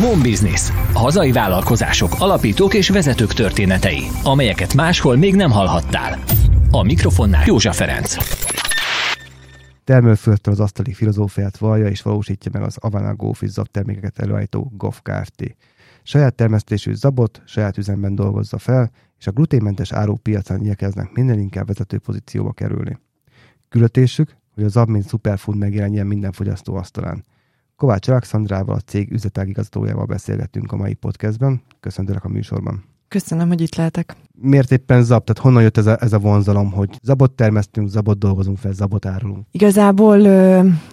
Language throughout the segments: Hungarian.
Home Business. Hazai vállalkozások, alapítók és vezetők történetei, amelyeket máshol még nem hallhattál. A mikrofonnál Józsa Ferenc. Termőföldtől az asztali filozófiát vallja és valósítja meg az Avana Gófis termékeket előállító GOF Kft. Saját termesztésű zabot saját üzemben dolgozza fel, és a gluténmentes áruk piacán igyekeznek minden inkább vezető pozícióba kerülni. Külötésük, hogy az zab mint superfood megjelenjen minden fogyasztó asztalán. Kovács Alexandrával, a cég üzletágigazgatójával beszélgettünk a mai podcastben. Köszöntelek a műsorban. Köszönöm, hogy itt lehetek miért éppen zab? Tehát honnan jött ez a, ez a vonzalom, hogy zabot termesztünk, zabot dolgozunk fel, zabot árulunk? Igazából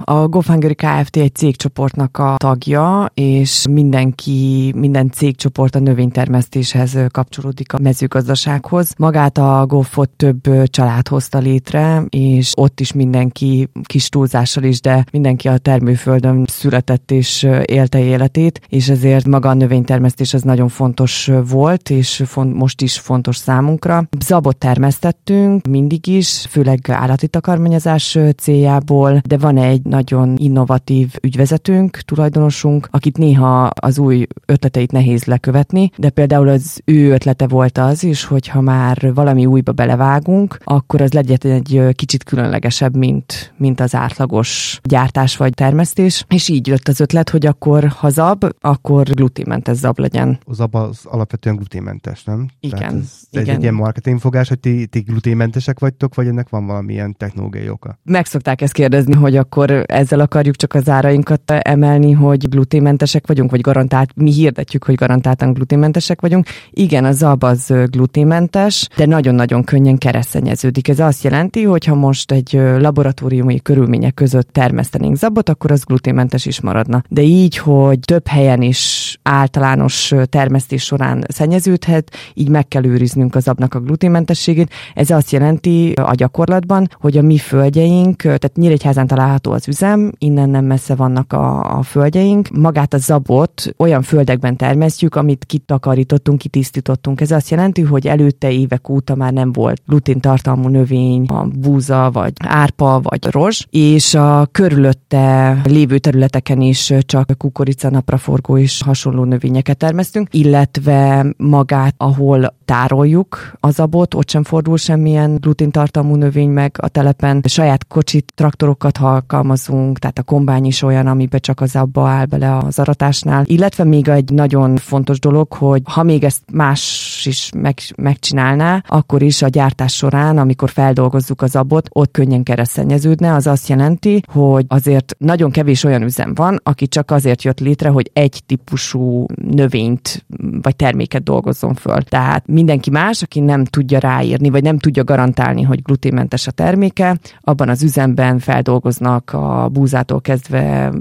a GoFangeri Kft. egy cégcsoportnak a tagja, és mindenki, minden cégcsoport a növénytermesztéshez kapcsolódik a mezőgazdasághoz. Magát a GoFot több család hozta létre, és ott is mindenki kis túlzással is, de mindenki a termőföldön született és élte életét, és ezért maga a növénytermesztés az nagyon fontos volt, és font, most is fontos fontos számunkra. Zabot termesztettünk mindig is, főleg állati takarmányozás céljából, de van egy nagyon innovatív ügyvezetőnk, tulajdonosunk, akit néha az új ötleteit nehéz lekövetni, de például az ő ötlete volt az is, hogy ha már valami újba belevágunk, akkor az legyen egy kicsit különlegesebb, mint, mint az átlagos gyártás vagy termesztés, és így jött az ötlet, hogy akkor ha zab, akkor gluténmentes zab legyen. A zab az alapvetően gluténmentes, nem? Igen. ez ez Igen. egy ilyen marketingfogás, hogy ti, ti gluténmentesek vagytok, vagy ennek van valamilyen technológiai oka? Meg szokták ezt kérdezni, hogy akkor ezzel akarjuk csak az árainkat emelni, hogy gluténmentesek vagyunk, vagy garantált, mi hirdetjük, hogy garantáltan gluténmentesek vagyunk. Igen, a zab az gluténmentes, de nagyon-nagyon könnyen keresztenyeződik. Ez azt jelenti, hogy ha most egy laboratóriumi körülmények között termesztenénk zabot, akkor az gluténmentes is maradna. De így, hogy több helyen is általános termesztés során szennyeződhet, így meg kell őrizni megőriznünk az abnak a gluténmentességét. Ez azt jelenti a gyakorlatban, hogy a mi földjeink, tehát Nyíregyházán található az üzem, innen nem messze vannak a, a földjeink. Magát a zabot olyan földekben termesztjük, amit kitakarítottunk, kitisztítottunk. Ez azt jelenti, hogy előtte évek óta már nem volt gluténtartalmú növény, a búza, vagy árpa, vagy rozs, és a körülötte lévő területeken is csak kukorica, napraforgó és hasonló növényeket termesztünk, illetve magát, ahol tároljuk az abot, ott sem fordul semmilyen gluténtartalmú növény meg a telepen. Saját kocsit, traktorokat alkalmazunk, tehát a kombány is olyan, amiben csak az abba áll bele az aratásnál. Illetve még egy nagyon fontos dolog, hogy ha még ezt más is meg, megcsinálná, akkor is a gyártás során, amikor feldolgozzuk az abot, ott könnyen keresztenyeződne, az azt jelenti, hogy azért nagyon kevés olyan üzem van, aki csak azért jött létre, hogy egy típusú növényt vagy terméket dolgozzon föl. Tehát mindenki más, aki nem tudja ráírni, vagy nem tudja garantálni, hogy gluténmentes a terméke, abban az üzemben feldolgoznak a búzától kezdve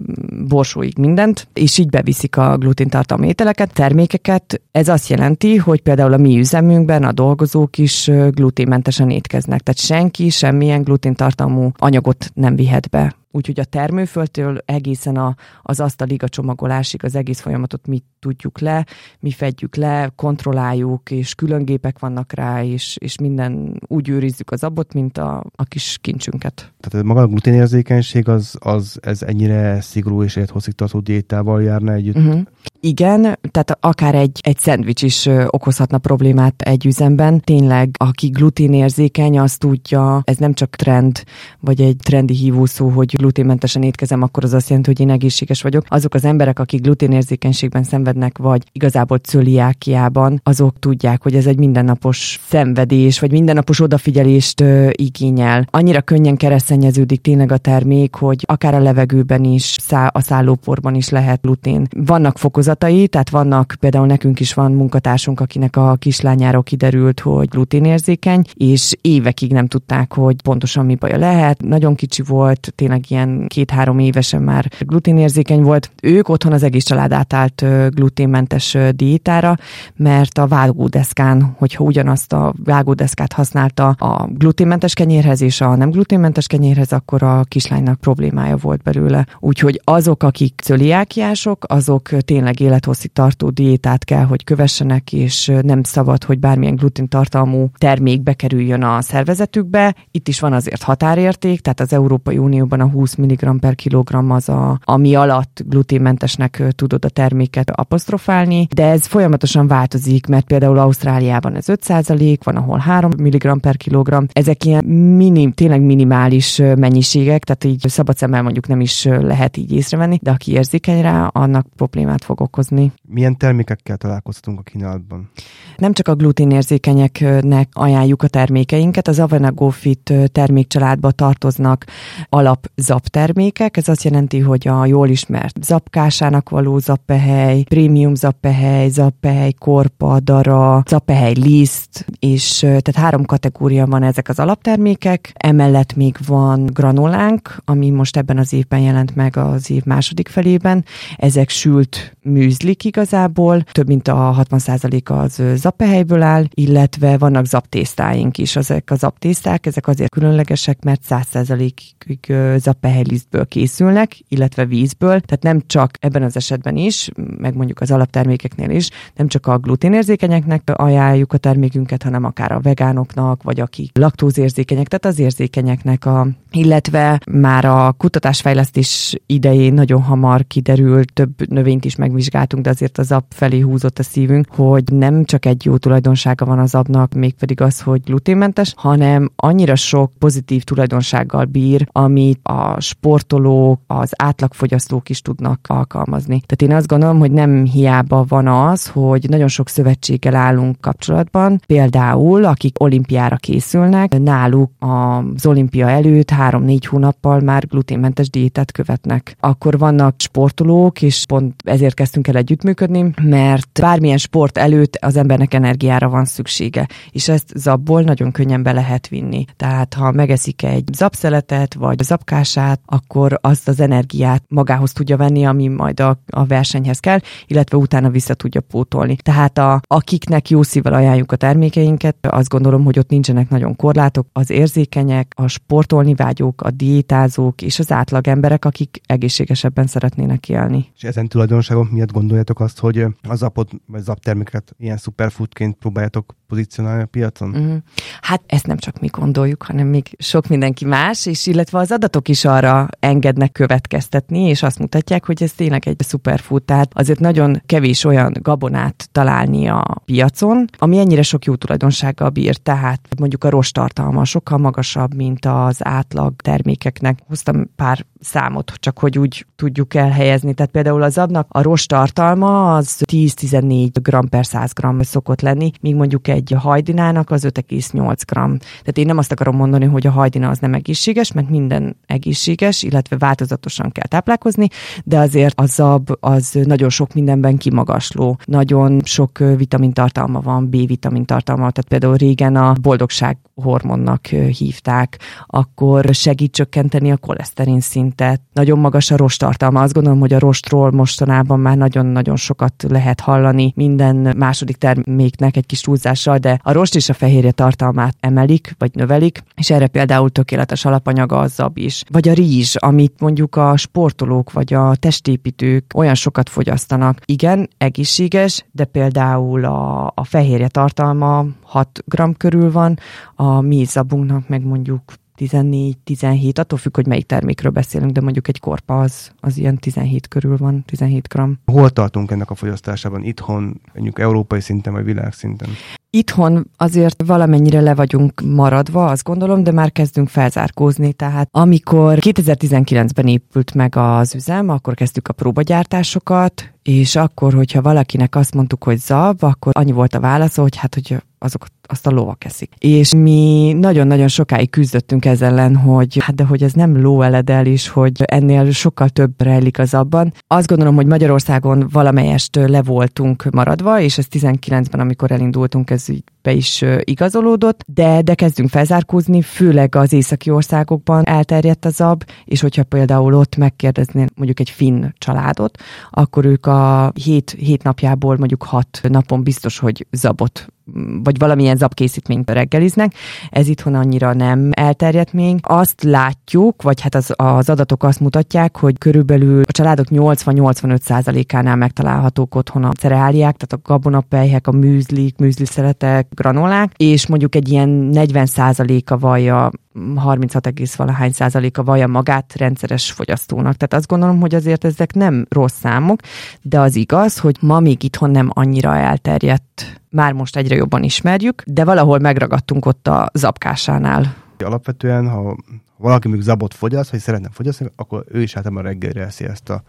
borsóig mindent, és így beviszik a gluténtartalmú ételeket, termékeket. Ez azt jelenti, hogy például a mi üzemünkben a dolgozók is gluténmentesen étkeznek, tehát senki semmilyen gluténtartalmú anyagot nem vihet be Úgyhogy a termőföldtől egészen a, az asztalig a csomagolásig az egész folyamatot mi tudjuk le, mi fedjük le, kontrolláljuk, és külön gépek vannak rá, és, és minden úgy őrizzük az abot, mint a, a kis kincsünket. Tehát maga a gluténérzékenység az, az ez ennyire szigorú és élethosszígtartó diétával járna együtt? Uh-huh. Igen, tehát akár egy, egy szendvics is okozhatna problémát egy üzemben. Tényleg, aki gluténérzékeny, az tudja, ez nem csak trend, vagy egy trendi hívószó, hogy gluténmentesen étkezem, akkor az azt jelenti, hogy én egészséges vagyok. Azok az emberek, akik gluténérzékenységben szenvednek, vagy igazából cöliákiában, azok tudják, hogy ez egy mindennapos szenvedés, vagy mindennapos odafigyelést ö, igényel. Annyira könnyen keresztenyeződik tényleg a termék, hogy akár a levegőben is, szá- a szállóporban is lehet glutén. Vannak fokozatai, tehát vannak, például nekünk is van munkatársunk, akinek a kislányáról kiderült, hogy gluténérzékeny, és évekig nem tudták, hogy pontosan mi baja lehet. Nagyon kicsi volt, tényleg ilyen két-három évesen már gluténérzékeny volt. Ők otthon az egész család átállt gluténmentes diétára, mert a vágódeszkán, hogyha ugyanazt a vágódeszkát használta a gluténmentes kenyérhez és a nem gluténmentes kenyérhez, akkor a kislánynak problémája volt belőle. Úgyhogy azok, akik cöliákiások, azok tényleg tényleg tartó diétát kell, hogy kövessenek, és nem szabad, hogy bármilyen glutén tartalmú termék bekerüljön a szervezetükbe. Itt is van azért határérték, tehát az Európai Unióban a 20 mg per kilogramm az, a, ami alatt gluténmentesnek tudod a terméket apostrofálni, de ez folyamatosan változik, mert például Ausztráliában ez 5% van, ahol 3 mg per kilogramm. Ezek ilyen minim, tényleg minimális mennyiségek, tehát így szabad szemmel mondjuk nem is lehet így észrevenni, de aki érzékeny rá, annak problémát fog okozni. Milyen termékekkel találkoztunk a kínálatban? Nem csak a gluténérzékenyeknek ajánljuk a termékeinket, az Avena GoFit termékcsaládba tartoznak alap zap termékek, ez azt jelenti, hogy a jól ismert zapkásának való zappehely, prémium zappehely, zappehely korpa, dara, zappehely liszt, és tehát három kategória van ezek az alaptermékek, emellett még van granulánk, ami most ebben az évben jelent meg az év második felében. Ezek sült műzlik igazából, több mint a 60% az zappehelyből áll, illetve vannak zaptésztáink is. Ezek a zaptészták, ezek azért különlegesek, mert 100%-ig zappehelylisztből készülnek, illetve vízből, tehát nem csak ebben az esetben is, meg mondjuk az alaptermékeknél is, nem csak a gluténérzékenyeknek ajánljuk a termékünket, hanem akár a vegánoknak, vagy akik laktózérzékenyek, tehát az érzékenyeknek a illetve már a kutatásfejlesztés idején nagyon hamar kiderült, több növényt is megvizsgáltunk, de azért az app felé húzott a szívünk, hogy nem csak egy jó tulajdonsága van az abnak, mégpedig az, hogy gluténmentes, hanem annyira sok pozitív tulajdonsággal bír, amit a sportolók, az átlagfogyasztók is tudnak alkalmazni. Tehát én azt gondolom, hogy nem hiába van az, hogy nagyon sok szövetséggel állunk kapcsolatban, például akik olimpiára készülnek, náluk az olimpia előtt három-négy hónappal már gluténmentes diétát követnek. Akkor vannak sportolók, és pont ezért kezdtünk el együttműködni, mert bármilyen sport előtt az embernek energiára van szüksége, és ezt zabból nagyon könnyen be lehet vinni. Tehát ha megeszik egy zapszeletet, vagy zapkását, akkor azt az energiát magához tudja venni, ami majd a, a versenyhez kell, illetve utána vissza tudja pótolni. Tehát a, akiknek jó szívvel ajánljuk a termékeinket, azt gondolom, hogy ott nincsenek nagyon korlátok, az érzékenyek, a sportolni vágyó vágyók, a diétázók és az átlag emberek, akik egészségesebben szeretnének élni. És ezen tulajdonságok miatt gondoljátok azt, hogy az apot vagy zapterméket ilyen superfoodként próbáljátok pozícionálni a piacon? Uh-huh. Hát ezt nem csak mi gondoljuk, hanem még sok mindenki más, és illetve az adatok is arra engednek következtetni, és azt mutatják, hogy ez tényleg egy superfood, tehát azért nagyon kevés olyan gabonát találni a piacon, ami ennyire sok jó tulajdonsággal bír, tehát mondjuk a rostartalma sokkal magasabb, mint az átlag termékeknek. Hoztam pár számot, csak hogy úgy tudjuk elhelyezni. Tehát például az abnak a rostartalma az 10-14 g per 100 g szokott lenni, míg mondjuk egy hajdinának az 5,8 g. Tehát én nem azt akarom mondani, hogy a hajdina az nem egészséges, mert minden egészséges, illetve változatosan kell táplálkozni, de azért a zab az nagyon sok mindenben kimagasló. Nagyon sok vitamintartalma van, B-vitamin tartalma, tehát például régen a boldogság hormonnak hívták, akkor segít csökkenteni a koleszterin szintet. Nagyon magas a rostartalma. Azt gondolom, hogy a rostról mostanában már nagyon-nagyon sokat lehet hallani minden második terméknek egy kis túlzással, de a rost és a fehérje tartalmát emelik, vagy növelik, és erre például tökéletes alapanyaga a zab is. Vagy a rizs, amit mondjuk a sportolók vagy a testépítők olyan sokat fogyasztanak. Igen, egészséges, de például a, a fehérje tartalma 6 g körül van, a mi zabunknak meg mondjuk 14-17, attól függ, hogy melyik termékről beszélünk, de mondjuk egy korpa az, az ilyen 17 körül van, 17 gram. Hol tartunk ennek a fogyasztásában? Itthon, mondjuk európai szinten vagy világszinten? Itthon azért valamennyire le vagyunk maradva, azt gondolom, de már kezdünk felzárkózni. Tehát amikor 2019-ben épült meg az üzem, akkor kezdtük a próbagyártásokat, és akkor, hogyha valakinek azt mondtuk, hogy zab, akkor annyi volt a válasz, hogy hát, hogy azok azt a lovak eszik. És mi nagyon-nagyon sokáig küzdöttünk ezzel ellen, hogy hát de hogy ez nem lóeledel is, hogy ennél sokkal több rejlik az abban. Azt gondolom, hogy Magyarországon valamelyest le voltunk maradva, és ez 19-ben, amikor elindultunk, ez így be is igazolódott, de, de kezdünk felzárkózni, főleg az északi országokban elterjedt a zab, és hogyha például ott megkérdeznél mondjuk egy finn családot, akkor ők a hét, hét napjából mondjuk hat napon biztos, hogy zabot vagy valamilyen zabkészítményt reggeliznek. Ez itthon annyira nem elterjedt még. Azt látjuk, vagy hát az, az adatok azt mutatják, hogy körülbelül a családok 80-85%-ánál megtalálhatók otthon a cereáliák, tehát a gabonapelyhek, a műzlik, műzliszeletek, granolák, és mondjuk egy ilyen 40%-a vallja 36, valahány százaléka vallja magát rendszeres fogyasztónak. Tehát azt gondolom, hogy azért ezek nem rossz számok, de az igaz, hogy ma még itthon nem annyira elterjedt. Már most egyre jobban ismerjük, de valahol megragadtunk ott a zapkásánál. Alapvetően, ha valaki még zabot fogyaszt, vagy szeretne fogyasztani, akkor ő is általában reggelre eszi ezt a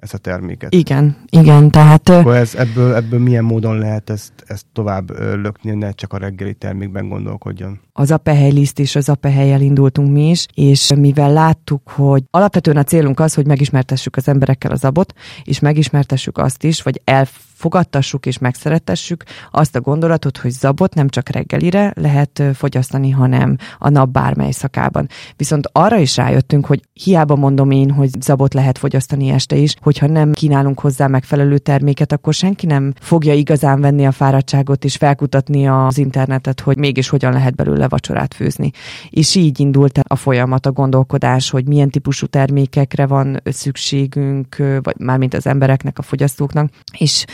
ezt a terméket. Igen, igen, tehát... Akkor ez, ebből, ebből milyen módon lehet ezt, ezt tovább lökni, ne csak a reggeli termékben gondolkodjon? Az apehely liszt és az apehelyel indultunk mi is, és mivel láttuk, hogy alapvetően a célunk az, hogy megismertessük az emberekkel az abot, és megismertessük azt is, vagy el fogadtassuk és megszeretessük azt a gondolatot, hogy zabot nem csak reggelire lehet fogyasztani, hanem a nap bármely szakában. Viszont arra is rájöttünk, hogy hiába mondom én, hogy zabot lehet fogyasztani este is, hogyha nem kínálunk hozzá megfelelő terméket, akkor senki nem fogja igazán venni a fáradtságot és felkutatni az internetet, hogy mégis hogyan lehet belőle vacsorát főzni. És így indult a folyamat, a gondolkodás, hogy milyen típusú termékekre van szükségünk, vagy mármint az embereknek, a fogyasztóknak, és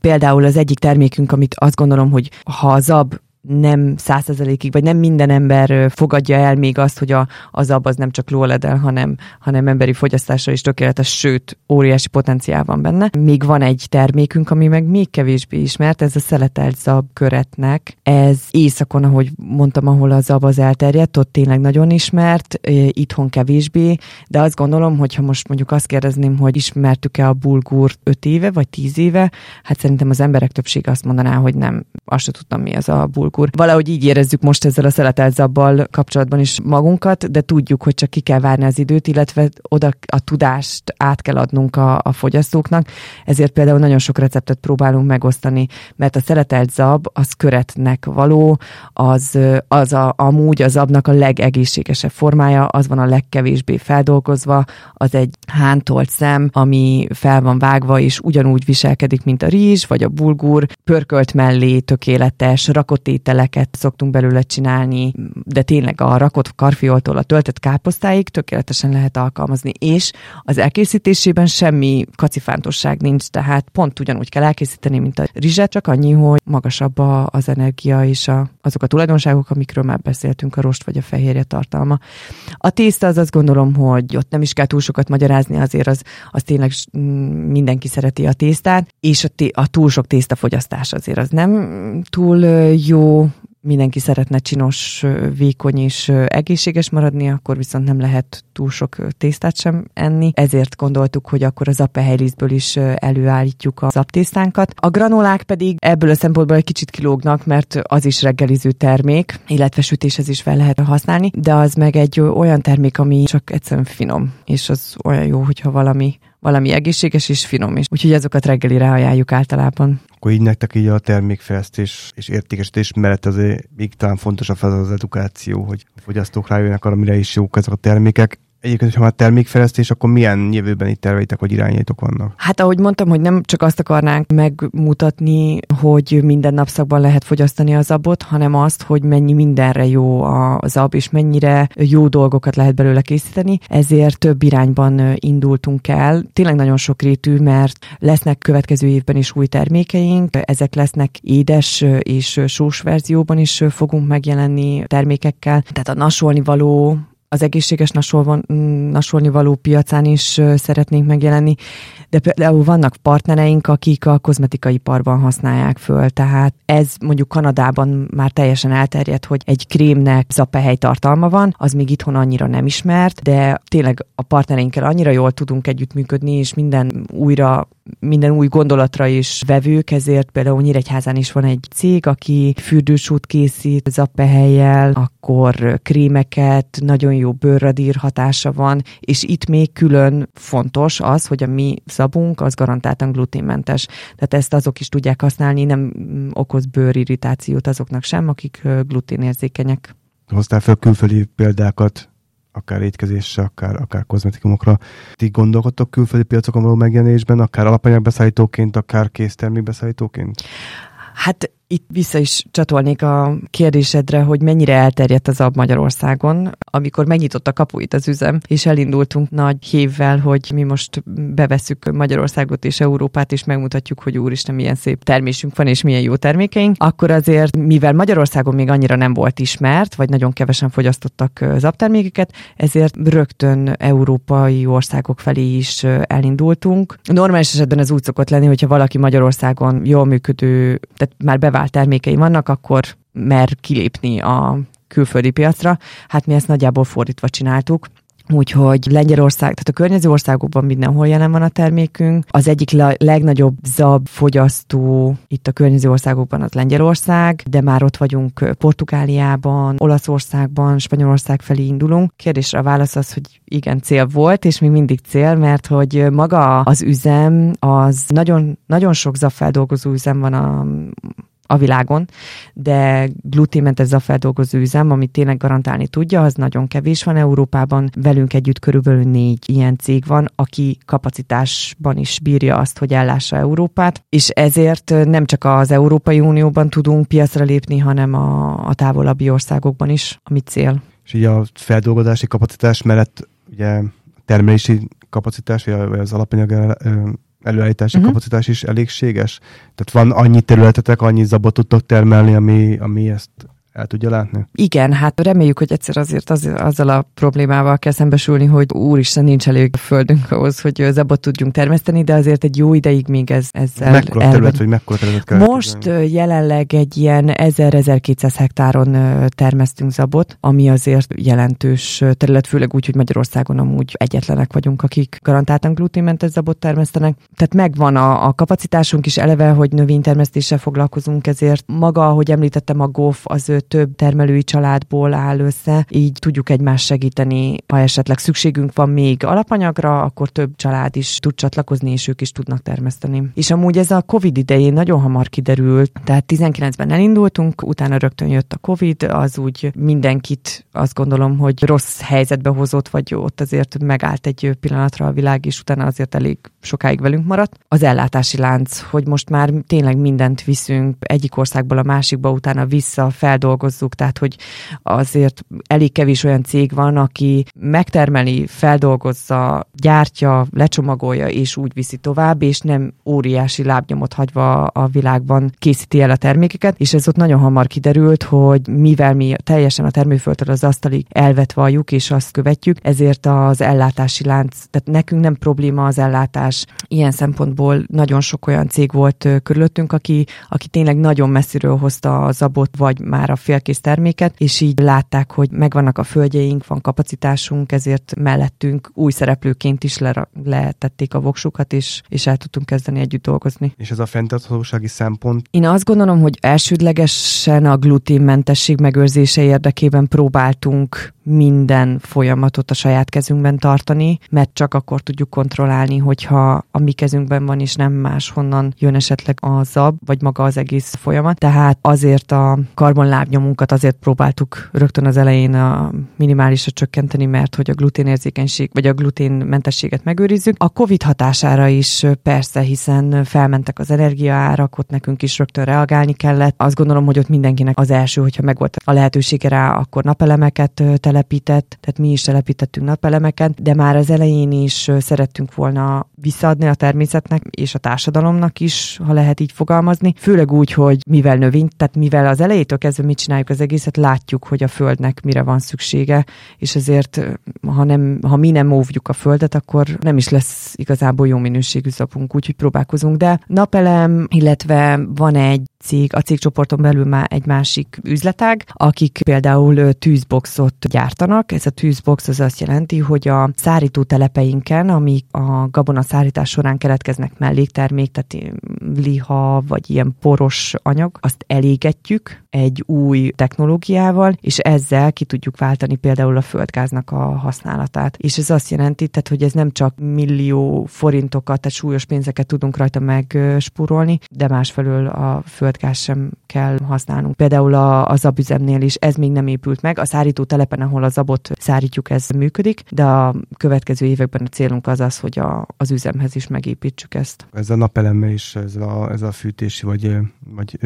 Például az egyik termékünk, amit azt gondolom, hogy ha a ZAB nem százszerzelékig, vagy nem minden ember fogadja el még azt, hogy a, az ab az nem csak lóledel, hanem, hanem emberi fogyasztásra is tökéletes, sőt, óriási potenciál van benne. Még van egy termékünk, ami meg még kevésbé ismert, ez a szeletelt zab köretnek. Ez északon, ahogy mondtam, ahol az zab az elterjedt, ott tényleg nagyon ismert, itthon kevésbé, de azt gondolom, hogy ha most mondjuk azt kérdezném, hogy ismertük-e a bulgur 5 éve, vagy 10 éve, hát szerintem az emberek többsége azt mondaná, hogy nem, azt sem tudtam, mi az a bulgur úr. Valahogy így érezzük most ezzel a szeletelt zabbal kapcsolatban is magunkat, de tudjuk, hogy csak ki kell várni az időt, illetve oda a tudást át kell adnunk a, a fogyasztóknak. Ezért például nagyon sok receptet próbálunk megosztani, mert a szeletelt zab az köretnek való, az, az a, amúgy a zabnak a legegészségesebb formája, az van a legkevésbé feldolgozva, az egy hántolt szem, ami fel van vágva, és ugyanúgy viselkedik, mint a rizs, vagy a bulgur, pörkölt mellé tökéletes, rakott ételeket szoktunk belőle csinálni, de tényleg a rakott karfioltól a töltött káposztáig tökéletesen lehet alkalmazni, és az elkészítésében semmi kacifántosság nincs, tehát pont ugyanúgy kell elkészíteni, mint a rizset, csak annyi, hogy magasabb az energia és a, azok a tulajdonságok, amikről már beszéltünk, a rost vagy a fehérje tartalma. A tészta az azt gondolom, hogy ott nem is kell túl sokat magyarázni, azért az, az tényleg mindenki szereti a tésztát, és a, té, a túl sok tésztafogyasztás azért az nem túl jó mindenki szeretne csinos, vékony és egészséges maradni, akkor viszont nem lehet túl sok tésztát sem enni. Ezért gondoltuk, hogy akkor az apehelylisztből is előállítjuk az aptésztánkat. A granolák pedig ebből a szempontból egy kicsit kilógnak, mert az is reggeliző termék, illetve sütéshez is fel lehet használni, de az meg egy olyan termék, ami csak egyszerűen finom, és az olyan jó, hogyha valami valami egészséges és finom is. Úgyhogy azokat reggelire ajánljuk általában. Akkor így nektek így a termékfejlesztés és értékesítés mellett azért még talán fontosabb az az edukáció, hogy a fogyasztók rájönnek arra, mire is jók ezek a termékek, Egyébként, hogyha már termékfejlesztés, akkor milyen jövőbeni terveitek vagy irányaitok vannak? Hát ahogy mondtam, hogy nem csak azt akarnánk megmutatni, hogy minden napszakban lehet fogyasztani az abot, hanem azt, hogy mennyi mindenre jó az ab, és mennyire jó dolgokat lehet belőle készíteni. Ezért több irányban indultunk el. Tényleg nagyon sokrétű, mert lesznek következő évben is új termékeink, ezek lesznek édes és sós verzióban is fogunk megjelenni termékekkel. Tehát a nasolni való az egészséges nasolni való piacán is szeretnénk megjelenni, de például vannak partnereink, akik a kozmetikai iparban használják föl, tehát ez mondjuk Kanadában már teljesen elterjedt, hogy egy krémnek zapehely tartalma van, az még itthon annyira nem ismert, de tényleg a partnereinkkel annyira jól tudunk együttműködni, és minden újra minden új gondolatra is vevők, ezért például Nyíregyházán is van egy cég, aki fürdősút készít zappehelyjel, akkor krémeket, nagyon jó bőrradír hatása van, és itt még külön fontos az, hogy a mi szabunk az garantáltan gluténmentes. Tehát ezt azok is tudják használni, nem okoz bőrirritációt azoknak sem, akik gluténérzékenyek. Hoztál fel külföldi példákat akár étkezésre, akár, akár kozmetikumokra. Ti gondolkodtok külföldi piacokon való megjelenésben, akár alapanyagbeszállítóként, akár késztermékbeszállítóként? Hát itt vissza is csatolnék a kérdésedre, hogy mennyire elterjedt az ab Magyarországon, amikor megnyitott a kapuit az üzem, és elindultunk nagy hívvel, hogy mi most beveszük Magyarországot és Európát, és megmutatjuk, hogy úristen, milyen szép termésünk van, és milyen jó termékeink, akkor azért, mivel Magyarországon még annyira nem volt ismert, vagy nagyon kevesen fogyasztottak zaptermékeket, ezért rögtön európai országok felé is elindultunk. Normális esetben ez úgy szokott lenni, hogyha valaki Magyarországon jól működő, tehát már bevált bevált termékei vannak, akkor mer kilépni a külföldi piacra. Hát mi ezt nagyjából fordítva csináltuk. Úgyhogy Lengyelország, tehát a környező országokban mindenhol jelen van a termékünk. Az egyik legnagyobb zab fogyasztó itt a környező országokban az Lengyelország, de már ott vagyunk Portugáliában, Olaszországban, Spanyolország felé indulunk. Kérdésre a válasz az, hogy igen, cél volt, és még mindig cél, mert hogy maga az üzem, az nagyon, nagyon sok zabfeldolgozó üzem van a a világon, de gluténmentes zafeldolgozó üzem, amit tényleg garantálni tudja, az nagyon kevés van Európában. Velünk együtt körülbelül négy ilyen cég van, aki kapacitásban is bírja azt, hogy ellássa Európát, és ezért nem csak az Európai Unióban tudunk piacra lépni, hanem a, a távolabbi országokban is, ami cél. És így a feldolgozási kapacitás mellett ugye termelési kapacitás, vagy az alapanyag előállítási uh-huh. kapacitás is elégséges? Tehát van annyi területetek, annyi zabot tudtok termelni, ami, ami ezt el tudja látni? Igen, hát reméljük, hogy egyszer azért az, azzal a problémával kell szembesülni, hogy úristen, nincs elég földünk ahhoz, hogy zabot tudjunk termeszteni, de azért egy jó ideig még ez, ezzel Mekkora terület, vagy mekkora terület kell Most elkezdeni? jelenleg egy ilyen 1000-1200 hektáron termesztünk zabot, ami azért jelentős terület, főleg úgy, hogy Magyarországon amúgy egyetlenek vagyunk, akik garantáltan gluténmentes zabot termesztenek. Tehát megvan a, a kapacitásunk is eleve, hogy növénytermesztéssel foglalkozunk, ezért maga, ahogy említettem, a GOF az több termelői családból áll össze, így tudjuk egymást segíteni. Ha esetleg szükségünk van még alapanyagra, akkor több család is tud csatlakozni, és ők is tudnak termeszteni. És amúgy ez a COVID idején nagyon hamar kiderült, tehát 19-ben elindultunk, utána rögtön jött a COVID, az úgy mindenkit azt gondolom, hogy rossz helyzetbe hozott, vagy ott azért megállt egy pillanatra a világ, és utána azért elég sokáig velünk maradt. Az ellátási lánc, hogy most már tényleg mindent viszünk egyik országból a másikba, utána vissza feldolgozni, feldolgozzuk, tehát hogy azért elég kevés olyan cég van, aki megtermeli, feldolgozza, gyártja, lecsomagolja és úgy viszi tovább, és nem óriási lábnyomot hagyva a világban készíti el a termékeket, és ez ott nagyon hamar kiderült, hogy mivel mi teljesen a termőföldtől az asztalig elvetvaljuk és azt követjük, ezért az ellátási lánc, tehát nekünk nem probléma az ellátás. Ilyen szempontból nagyon sok olyan cég volt körülöttünk, aki, aki tényleg nagyon messziről hozta a zabot, vagy már a félkész terméket, és így látták, hogy megvannak a földjeink, van kapacitásunk, ezért mellettünk új szereplőként is le, letették a voksukat, és, és el tudtunk kezdeni együtt dolgozni. És ez a fenntarthatósági szempont? Én azt gondolom, hogy elsődlegesen a gluténmentesség megőrzése érdekében próbáltunk minden folyamatot a saját kezünkben tartani, mert csak akkor tudjuk kontrollálni, hogyha a mi kezünkben van, és nem máshonnan jön esetleg a zab, vagy maga az egész folyamat. Tehát azért a karbonlábnyomunkat azért próbáltuk rögtön az elején a minimálisra csökkenteni, mert hogy a gluténérzékenység, vagy a gluténmentességet megőrizzük. A COVID hatására is persze, hiszen felmentek az energiaárak, ott nekünk is rögtön reagálni kellett. Azt gondolom, hogy ott mindenkinek az első, hogyha megvolt a lehetősége rá, akkor napelemeket telepített, tehát mi is telepítettünk napelemeket, de már az elején is szerettünk volna visszaadni a természetnek és a társadalomnak is, ha lehet így fogalmazni. Főleg úgy, hogy mivel növény, tehát mivel az elejétől kezdve mit csináljuk az egészet, látjuk, hogy a földnek mire van szüksége, és ezért, ha, nem, ha mi nem óvjuk a földet, akkor nem is lesz igazából jó minőségű zapunk, úgyhogy próbálkozunk. De napelem, illetve van egy cég, a cégcsoporton belül már egy másik üzletág, akik például tűzboxot gyártanak. Ez a tűzbox az azt jelenti, hogy a szárító telepeinken, amik a gabona szárítás során keletkeznek melléktermék, tehát liha vagy ilyen poros anyag, azt elégetjük egy új technológiával, és ezzel ki tudjuk váltani például a földgáznak a használatát. És ez azt jelenti, tehát, hogy ez nem csak millió forintokat, tehát súlyos pénzeket tudunk rajta megspórolni, de másfelől a földgáz sem kell használnunk. Például a, a zabüzemnél is ez még nem épült meg. A szárító telepen, ahol a zabot szárítjuk, ez működik, de a következő években a célunk az az, hogy a, az üzemhez is megépítsük ezt. Ez a napelemmel is, ez a, ez a fűtési vagy, vagy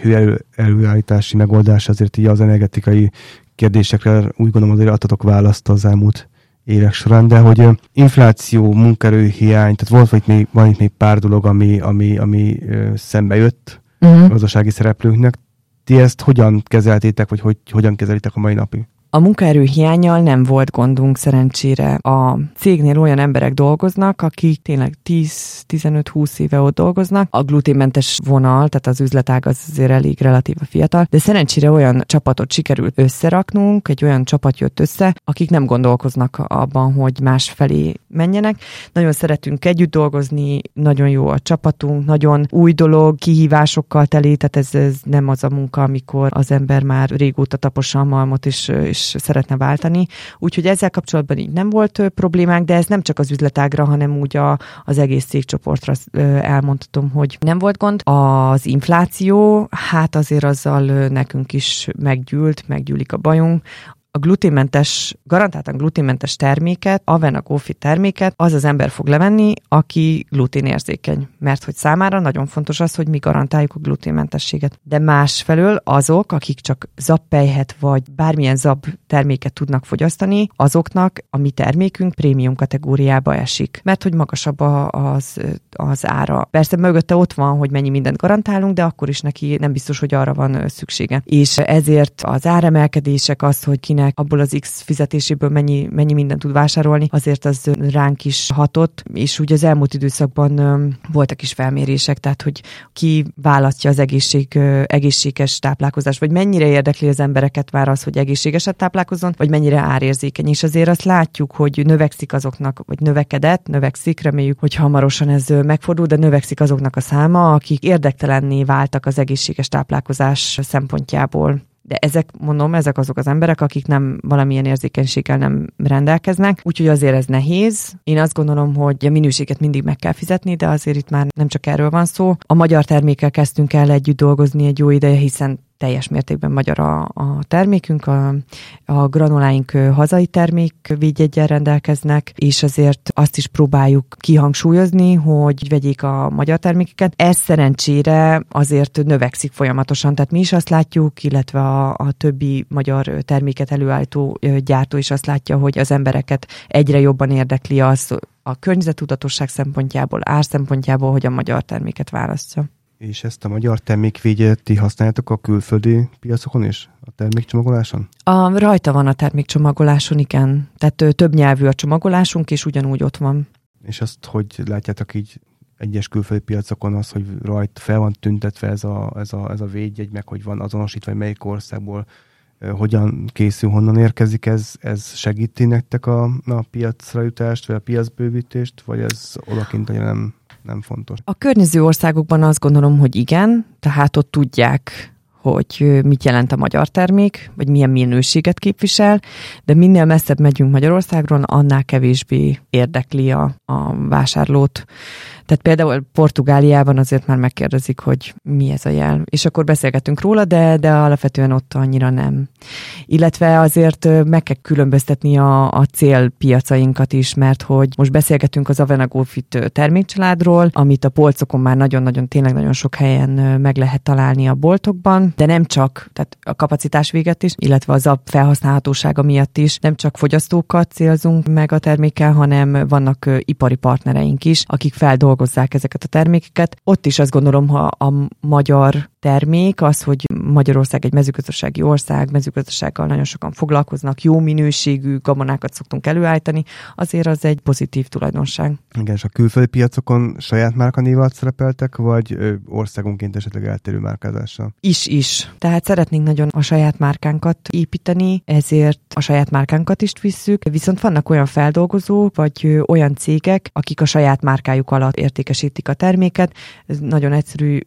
hő előállítási megoldás azért így az energetikai kérdésekre úgy gondolom azért adtatok választ az elmúlt évek során, de hogy infláció, munkerőhiány, tehát volt vagy még, van itt még pár dolog, ami, ami, ami szembe jött uh-huh. gazdasági szereplőknek. Ti ezt hogyan kezeltétek, vagy hogy, hogyan kezelitek a mai napig? A munkaerő hiányjal nem volt gondunk szerencsére. A cégnél olyan emberek dolgoznak, akik tényleg 10-15-20 éve ott dolgoznak. A gluténmentes vonal, tehát az üzletág az azért elég relatíva fiatal, de szerencsére olyan csapatot sikerült összeraknunk, egy olyan csapat jött össze, akik nem gondolkoznak abban, hogy más felé menjenek. Nagyon szeretünk együtt dolgozni, nagyon jó a csapatunk, nagyon új dolog, kihívásokkal teli, tehát ez, ez nem az a munka, amikor az ember már régóta tapossa a malmot és, és is szeretne váltani. Úgyhogy ezzel kapcsolatban így nem volt problémánk, de ez nem csak az üzletágra, hanem úgy a, az egész cégcsoportra elmondhatom, hogy nem volt gond. Az infláció, hát azért azzal nekünk is meggyűlt, meggyűlik a bajunk a gluténmentes, garantáltan gluténmentes terméket, Avena Coffee terméket az az ember fog levenni, aki gluténérzékeny. Mert hogy számára nagyon fontos az, hogy mi garantáljuk a gluténmentességet. De másfelől azok, akik csak zappelyhet vagy bármilyen zab terméket tudnak fogyasztani, azoknak a mi termékünk prémium kategóriába esik. Mert hogy magasabb az, az ára. Persze mögötte ott van, hogy mennyi mindent garantálunk, de akkor is neki nem biztos, hogy arra van szüksége. És ezért az áremelkedések, az, hogy kinek kinek abból az X fizetéséből mennyi, mennyi mindent tud vásárolni, azért az ránk is hatott, és úgy az elmúlt időszakban voltak is felmérések, tehát hogy ki választja az egészség, egészséges táplálkozást, vagy mennyire érdekli az embereket már az, hogy egészségeset táplálkozzon, vagy mennyire árérzékeny. És azért azt látjuk, hogy növekszik azoknak, vagy növekedett, növekszik, reméljük, hogy hamarosan ez megfordul, de növekszik azoknak a száma, akik érdektelenné váltak az egészséges táplálkozás szempontjából de ezek, mondom, ezek azok az emberek, akik nem valamilyen érzékenységgel nem rendelkeznek, úgyhogy azért ez nehéz. Én azt gondolom, hogy a minőséget mindig meg kell fizetni, de azért itt már nem csak erről van szó. A magyar termékkel kezdtünk el együtt dolgozni egy jó ideje, hiszen teljes mértékben magyar a, a termékünk, a, a granuláink hazai termék védjegyel rendelkeznek, és azért azt is próbáljuk kihangsúlyozni, hogy vegyék a magyar termékeket. Ez szerencsére azért növekszik folyamatosan, tehát mi is azt látjuk, illetve a, a többi magyar terméket előállító gyártó is azt látja, hogy az embereket egyre jobban érdekli az, a környezetudatosság szempontjából, ár szempontjából, hogy a magyar terméket választja. És ezt a magyar termékvédjet ti használjátok a külföldi piacokon is? A termékcsomagoláson? A, rajta van a termékcsomagoláson, igen. Tehát több nyelvű a csomagolásunk, és ugyanúgy ott van. És azt, hogy látjátok így egyes külföldi piacokon az, hogy rajta fel van tüntetve ez a, ez a, ez a védjegy, meg hogy van azonosítva, hogy melyik országból hogyan készül, honnan érkezik, ez, ez segíti nektek a, a piacra jutást, vagy a piacbővítést, vagy ez odakint nem nem fontos. A környező országokban azt gondolom, hogy igen, tehát ott tudják, hogy mit jelent a magyar termék, vagy milyen minőséget képvisel, de minél messzebb megyünk Magyarországról, annál kevésbé érdekli a, a vásárlót. Tehát például Portugáliában azért már megkérdezik, hogy mi ez a jel. És akkor beszélgetünk róla, de, de alapvetően ott annyira nem. Illetve azért meg kell különböztetni a, a célpiacainkat is, mert hogy most beszélgetünk az Avena Golfit termékcsaládról, amit a polcokon már nagyon-nagyon, tényleg nagyon sok helyen meg lehet találni a boltokban, de nem csak, tehát a kapacitás véget is, illetve az a felhasználhatósága miatt is nem csak fogyasztókat célzunk meg a termékkel, hanem vannak ipari partnereink is, akik feldolgozzák ezeket a termékeket. Ott is azt gondolom, ha a magyar termék, az, hogy Magyarország egy mezőgazdasági ország, mezőgazdasággal nagyon sokan foglalkoznak, jó minőségű gabonákat szoktunk előállítani, azért az egy pozitív tulajdonság. Igen, és a külföldi piacokon saját márkanéval szerepeltek, vagy országonként esetleg eltérő márkázással? Is, is. Tehát szeretnénk nagyon a saját márkánkat építeni, ezért a saját márkánkat is visszük, viszont vannak olyan feldolgozók, vagy olyan cégek, akik a saját márkájuk alatt értékesítik a terméket. Ez nagyon egyszerű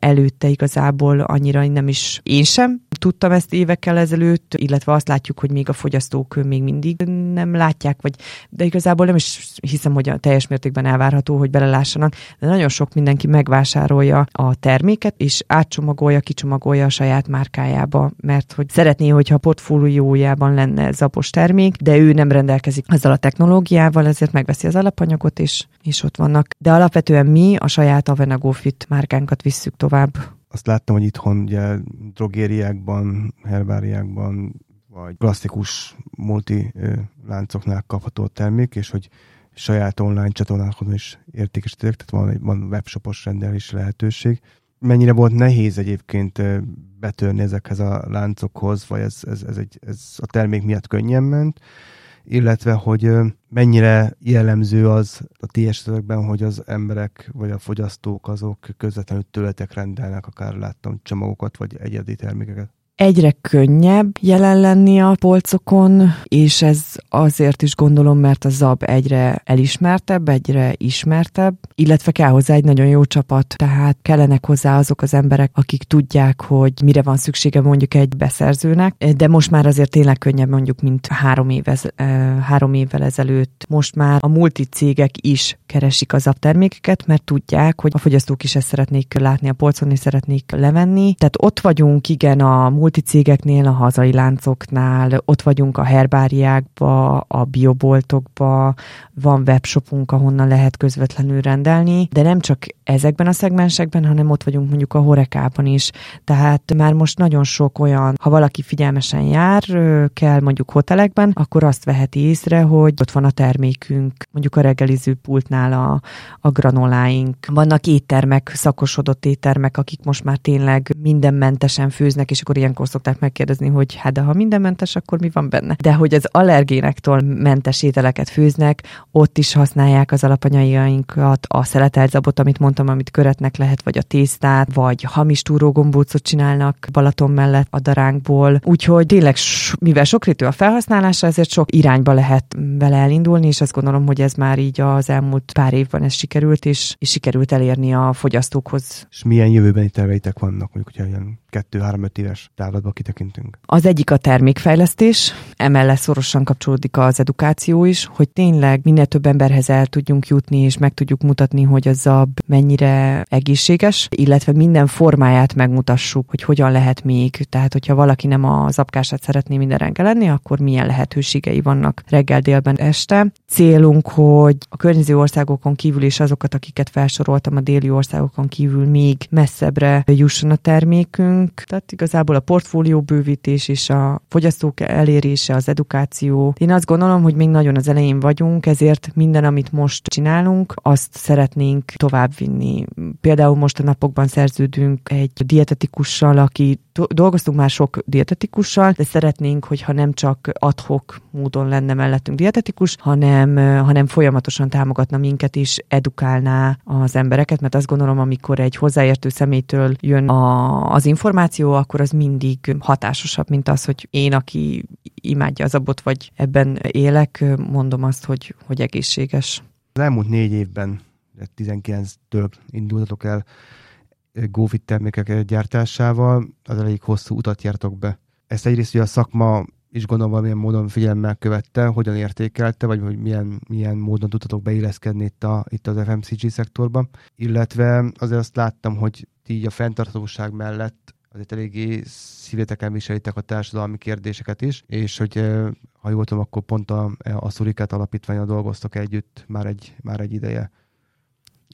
előtte igazából annyira nem is én sem tudtam ezt évekkel ezelőtt, illetve azt látjuk, hogy még a fogyasztók még mindig nem látják, vagy de igazából nem is hiszem, hogy a teljes mértékben elvárható, hogy belelássanak, de nagyon sok mindenki megvásárolja a terméket, és átcsomagolja, kicsomagolja a saját márkájába, mert hogy szeretné, hogyha a portfóliójában lenne zapos termék, de ő nem rendelkezik azzal a technológiával, ezért megveszi az alapanyagot, és, és ott vannak. De alapvetően mi a saját Avenagofit márkánkat visszük tovább. Azt láttam, hogy itthon ugye drogériákban, herbáriákban, vagy klasszikus multi láncoknál kapható a termék, és hogy saját online csatornákon is értékesítek, tehát van, van webshopos rendelési lehetőség. Mennyire volt nehéz egyébként betörni ezekhez a láncokhoz, vagy ez, ez, ez, egy, ez a termék miatt könnyen ment, illetve hogy mennyire jellemző az a ti esetekben, hogy az emberek vagy a fogyasztók azok közvetlenül tőletek rendelnek, akár láttam csomagokat vagy egyedi termékeket? Egyre könnyebb jelen lenni a polcokon, és ez azért is gondolom, mert a ZAB egyre elismertebb, egyre ismertebb, illetve kell hozzá egy nagyon jó csapat, tehát kellenek hozzá azok az emberek, akik tudják, hogy mire van szüksége mondjuk egy beszerzőnek, de most már azért tényleg könnyebb mondjuk, mint három, év ez, három évvel ezelőtt. Most már a multicégek is keresik az ZAB termékeket, mert tudják, hogy a fogyasztók is ezt szeretnék látni a polcon, és szeretnék levenni. Tehát ott vagyunk, igen, a multicégeknél, a hazai láncoknál, ott vagyunk a herbáriákba, a bioboltokba, van webshopunk, ahonnan lehet közvetlenül rendelni, de nem csak ezekben a szegmensekben, hanem ott vagyunk mondjuk a horekában is. Tehát már most nagyon sok olyan, ha valaki figyelmesen jár, kell mondjuk hotelekben, akkor azt veheti észre, hogy ott van a termékünk, mondjuk a reggeliző pultnál a, a granoláink. Vannak éttermek, szakosodott éttermek, akik most már tényleg mindenmentesen főznek, és akkor ilyen ilyenkor szokták megkérdezni, hogy hát de ha mindenmentes, akkor mi van benne? De hogy az allergénektől mentes ételeket főznek, ott is használják az alapanyaiainkat, a szeletelt zabot, amit mondtam, amit köretnek lehet, vagy a tésztát, vagy hamis túrógombócot csinálnak Balaton mellett a daránkból. Úgyhogy tényleg, mivel sokrétű a felhasználása, ezért sok irányba lehet vele elindulni, és azt gondolom, hogy ez már így az elmúlt pár évben ez sikerült, és, és sikerült elérni a fogyasztókhoz. És milyen jövőbeni terveitek vannak, mondjuk, hogyha ilyen 2-3-5 éves távlatba kitekintünk? Az egyik a termékfejlesztés, emellett szorosan kapcsolódik az edukáció is, hogy tényleg minél több emberhez el tudjunk jutni, és meg tudjuk mutatni, hogy a zab mennyire egészséges, illetve minden formáját megmutassuk, hogy hogyan lehet még. Tehát, hogyha valaki nem a zabkását szeretné minden reggel lenni, akkor milyen lehetőségei vannak reggel, délben, este. Célunk, hogy a környező országokon kívül és azokat, akiket felsoroltam a déli országokon kívül még messzebbre jusson a termékünk. Tehát igazából a portfólió bővítés és a fogyasztók elérése, az edukáció. Én azt gondolom, hogy még nagyon az elején vagyunk, ezért minden, amit most csinálunk, azt szeretnénk továbbvinni. Például most a napokban szerződünk egy dietetikussal, aki dolgoztunk már sok dietetikussal, de szeretnénk, hogyha nem csak adhok módon lenne mellettünk dietetikus, hanem, hanem folyamatosan támogatna minket is, edukálná az embereket, mert azt gondolom, amikor egy hozzáértő személytől jön a, az információ, akkor az mindig hatásosabb, mint az, hogy én, aki imádja az abot, vagy ebben élek, mondom azt, hogy, hogy egészséges. Az elmúlt négy évben, 19-től indultatok el GoFit termékek gyártásával, az elég hosszú utat jártok be. Ezt egyrészt hogy a szakma is gondolom valamilyen módon figyelemmel követte, hogyan értékelte, vagy hogy milyen, milyen módon tudtatok beilleszkedni itt, a, itt az FMCG szektorban. Illetve azért azt láttam, hogy ti így a fenntarthatóság mellett azért eléggé szíveteken viselitek a társadalmi kérdéseket is, és hogy ha jól tudom, akkor pont a, a Szurikát alapítványal dolgoztok együtt már egy, már egy ideje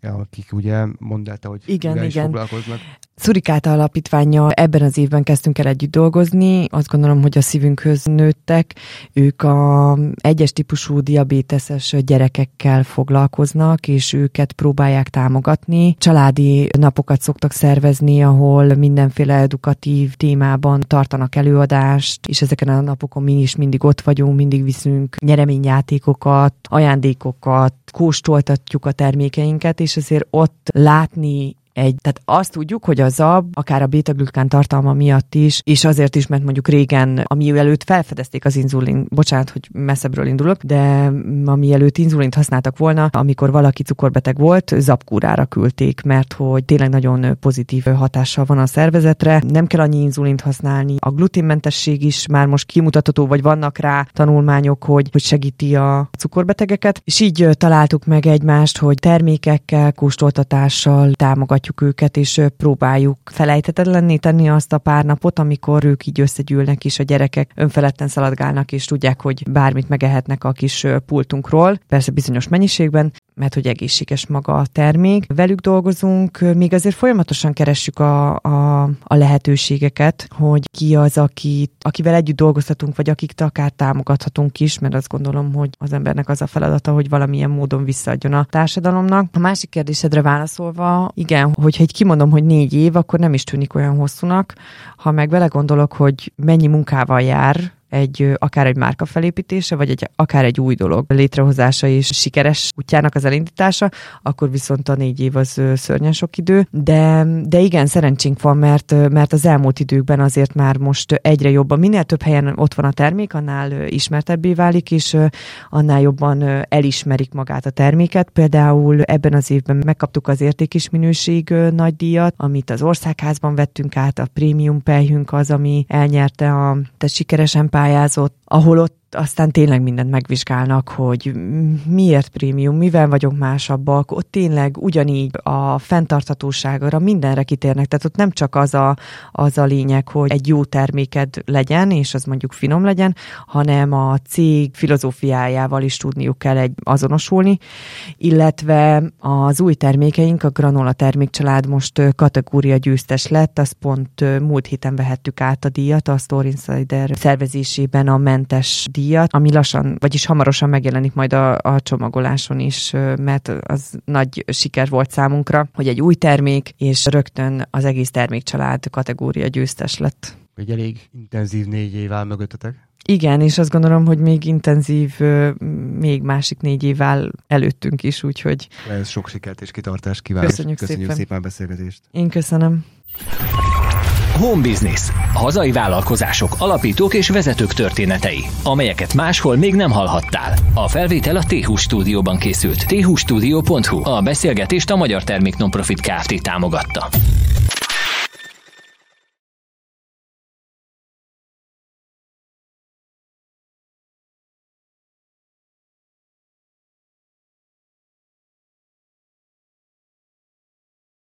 akik ugye mondta, hogy igen, igen. foglalkoznak. Szurikát alapítványa ebben az évben kezdtünk el együtt dolgozni. Azt gondolom, hogy a szívünkhöz nőttek. Ők a egyes típusú diabéteses gyerekekkel foglalkoznak, és őket próbálják támogatni. Családi napokat szoktak szervezni, ahol mindenféle edukatív témában tartanak előadást, és ezeken a napokon mi is mindig ott vagyunk, mindig viszünk nyereményjátékokat, ajándékokat, kóstoltatjuk a termékeinket, és azért ott látni egy, tehát azt tudjuk, hogy a zab, akár a beta-glükán tartalma miatt is, és azért is, mert mondjuk régen, ami előtt felfedezték az inzulin, bocsánat, hogy messzebbről indulok, de ami előtt inzulint használtak volna, amikor valaki cukorbeteg volt, zabkúrára küldték, mert hogy tényleg nagyon pozitív hatással van a szervezetre, nem kell annyi inzulint használni, a gluténmentesség is már most kimutatható, vagy vannak rá tanulmányok, hogy, hogy segíti a cukorbetegeket, és így találtuk meg egymást, hogy termékekkel, kóstoltatással támogatjuk támogatjuk őket, és próbáljuk felejthetetlenné tenni azt a pár napot, amikor ők így összegyűlnek, és a gyerekek önfeledten szaladgálnak, és tudják, hogy bármit megehetnek a kis pultunkról, persze bizonyos mennyiségben, mert hogy egészséges maga a termék. Velük dolgozunk, még azért folyamatosan keressük a, a, a lehetőségeket, hogy ki az, aki, akivel együtt dolgozhatunk, vagy akiket akár támogathatunk is, mert azt gondolom, hogy az embernek az a feladata, hogy valamilyen módon visszaadjon a társadalomnak. A másik kérdésedre válaszolva, igen, hogyha egy kimondom, hogy négy év, akkor nem is tűnik olyan hosszúnak. Ha meg vele gondolok, hogy mennyi munkával jár, egy akár egy márka felépítése, vagy egy, akár egy új dolog létrehozása és sikeres útjának az elindítása, akkor viszont a négy év az szörnyen sok idő. De, de igen, szerencsénk van, mert, mert az elmúlt időkben azért már most egyre jobban, minél több helyen ott van a termék, annál ismertebbé válik, és annál jobban elismerik magát a terméket. Például ebben az évben megkaptuk az értékis minőség nagy díjat, amit az országházban vettünk át, a prémium pejhünk az, ami elnyerte a te sikeresen pályázott, ahol ott aztán tényleg mindent megvizsgálnak, hogy miért prémium, mivel vagyunk másabbak, ott tényleg ugyanígy a fenntarthatóságra, mindenre kitérnek, tehát ott nem csak az a, az a lényeg, hogy egy jó terméked legyen, és az mondjuk finom legyen, hanem a cég filozófiájával is tudniuk kell egy azonosulni, illetve az új termékeink, a granola termékcsalád most kategória győztes lett, azt pont múlt héten vehettük át a díjat a Store Insider szervezésében a mentes díjat, ami lassan, vagyis hamarosan megjelenik majd a, a csomagoláson is, mert az nagy siker volt számunkra, hogy egy új termék, és rögtön az egész termékcsalád kategória győztes lett. Egy elég intenzív négy év áll mögöttetek. Igen, és azt gondolom, hogy még intenzív, még másik négy év áll előttünk is, úgyhogy... Ez sok sikert és kitartást kívánok. Köszönjük, Köszönjük szépen. szépen a beszélgetést. Én köszönöm. Home Business. Hazai vállalkozások, alapítók és vezetők történetei, amelyeket máshol még nem hallhattál. A felvétel a t stúdióban készült. thstudio.hu. A beszélgetést a Magyar Termék Nonprofit Kft. támogatta.